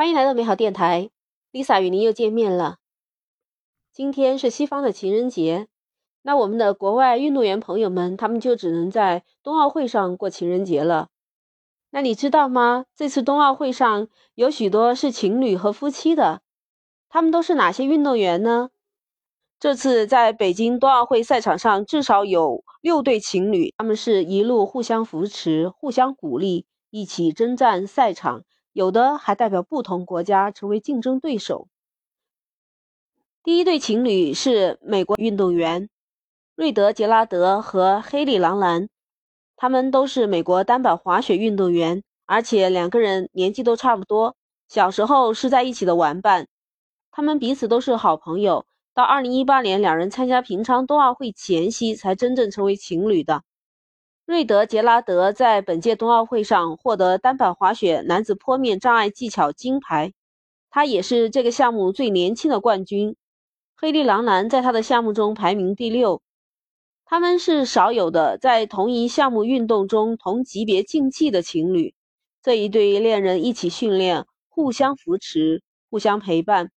欢迎来到美好电台，Lisa 与您又见面了。今天是西方的情人节，那我们的国外运动员朋友们，他们就只能在冬奥会上过情人节了。那你知道吗？这次冬奥会上有许多是情侣和夫妻的，他们都是哪些运动员呢？这次在北京冬奥会赛场上，至少有六对情侣，他们是一路互相扶持、互相鼓励，一起征战赛场。有的还代表不同国家成为竞争对手。第一对情侣是美国运动员瑞德·杰拉德和黑利·郎兰，他们都是美国单板滑雪运动员，而且两个人年纪都差不多，小时候是在一起的玩伴，他们彼此都是好朋友。到2018年，两人参加平昌冬奥会前夕才真正成为情侣的。瑞德·杰拉德在本届冬奥会上获得单板滑雪男子坡面障碍技巧金牌，他也是这个项目最年轻的冠军。黑利·郎兰在他的项目中排名第六。他们是少有的在同一项目运动中同级别竞技的情侣。这一对恋人一起训练，互相扶持，互相陪伴。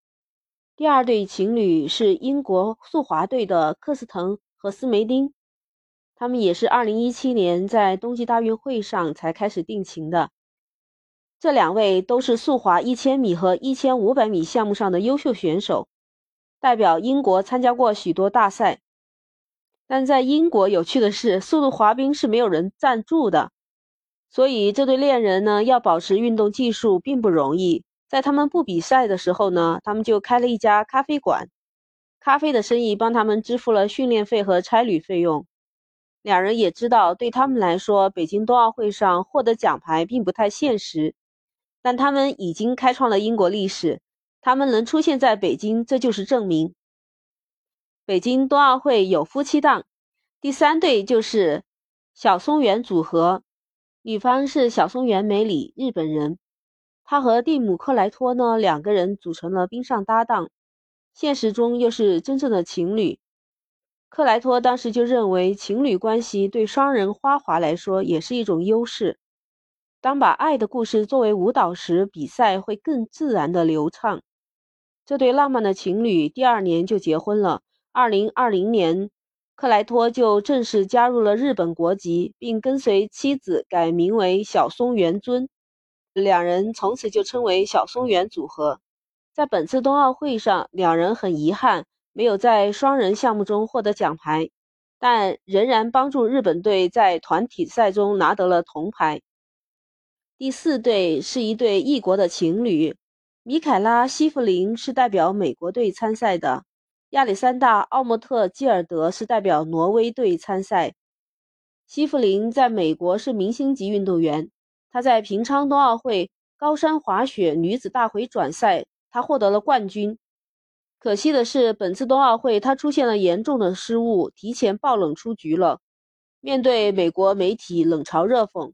第二对情侣是英国速滑队的克斯滕和斯梅丁。他们也是2017年在冬季大运会上才开始定情的。这两位都是速滑1000米和1500米项目上的优秀选手，代表英国参加过许多大赛。但在英国，有趣的是，速度滑冰是没有人赞助的，所以这对恋人呢，要保持运动技术并不容易。在他们不比赛的时候呢，他们就开了一家咖啡馆，咖啡的生意帮他们支付了训练费和差旅费用。两人也知道，对他们来说，北京冬奥会上获得奖牌并不太现实，但他们已经开创了英国历史。他们能出现在北京，这就是证明。北京冬奥会有夫妻档，第三对就是小松原组合，女方是小松原美里，日本人，她和蒂姆克莱托呢两个人组成了冰上搭档，现实中又是真正的情侣。克莱托当时就认为，情侣关系对双人花滑来说也是一种优势。当把爱的故事作为舞蹈时，比赛会更自然的流畅。这对浪漫的情侣第二年就结婚了。二零二零年，克莱托就正式加入了日本国籍，并跟随妻子改名为小松原尊，两人从此就称为小松原组合。在本次冬奥会上，两人很遗憾。没有在双人项目中获得奖牌，但仍然帮助日本队在团体赛中拿得了铜牌。第四对是一对异国的情侣，米凯拉·西弗林是代表美国队参赛的，亚历山大·奥莫特基尔德是代表挪威队参赛。西弗林在美国是明星级运动员，他在平昌冬奥会高山滑雪女子大回转赛，他获得了冠军。可惜的是，本次冬奥会他出现了严重的失误，提前爆冷出局了。面对美国媒体冷嘲热讽，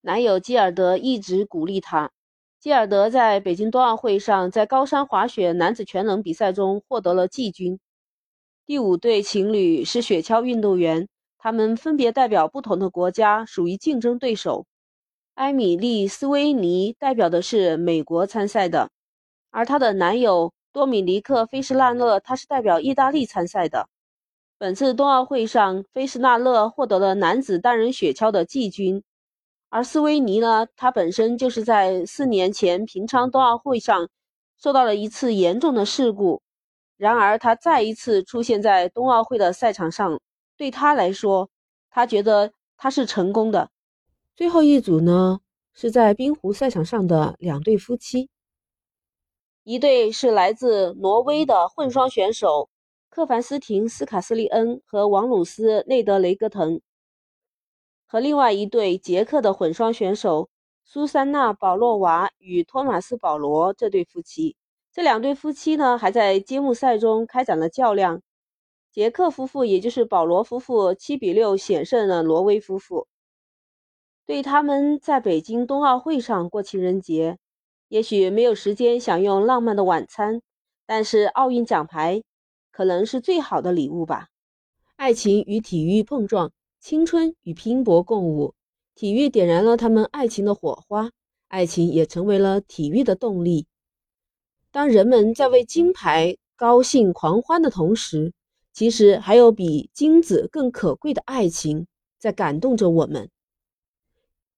男友基尔德一直鼓励他。基尔德在北京冬奥会上在高山滑雪男子全能比赛中获得了季军。第五对情侣是雪橇运动员，他们分别代表不同的国家，属于竞争对手。埃米丽·斯威尼代表的是美国参赛的，而她的男友。多米尼克·菲斯纳勒，他是代表意大利参赛的。本次冬奥会上，菲斯纳勒获得了男子单人雪橇的季军，而斯维尼呢，他本身就是在四年前平昌冬奥会上受到了一次严重的事故。然而，他再一次出现在冬奥会的赛场上，对他来说，他觉得他是成功的。最后一组呢，是在冰壶赛场上的两对夫妻。一对是来自挪威的混双选手克凡斯廷斯卡斯利恩和王鲁斯内德雷格滕，和另外一对捷克的混双选手苏珊娜保洛娃与托马斯保罗这对夫妻。这两对夫妻呢，还在揭幕赛中开展了较量。捷克夫妇，也就是保罗夫妇，七比六险胜了挪威夫妇。对他们在北京冬奥会上过情人节。也许没有时间享用浪漫的晚餐，但是奥运奖牌可能是最好的礼物吧。爱情与体育碰撞，青春与拼搏共舞，体育点燃了他们爱情的火花，爱情也成为了体育的动力。当人们在为金牌高兴狂欢的同时，其实还有比金子更可贵的爱情在感动着我们。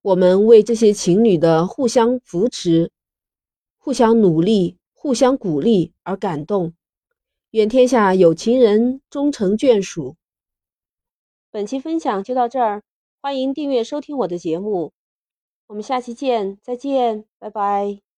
我们为这些情侣的互相扶持、互相努力、互相鼓励而感动。愿天下有情人终成眷属。本期分享就到这儿，欢迎订阅收听我的节目，我们下期见，再见，拜拜。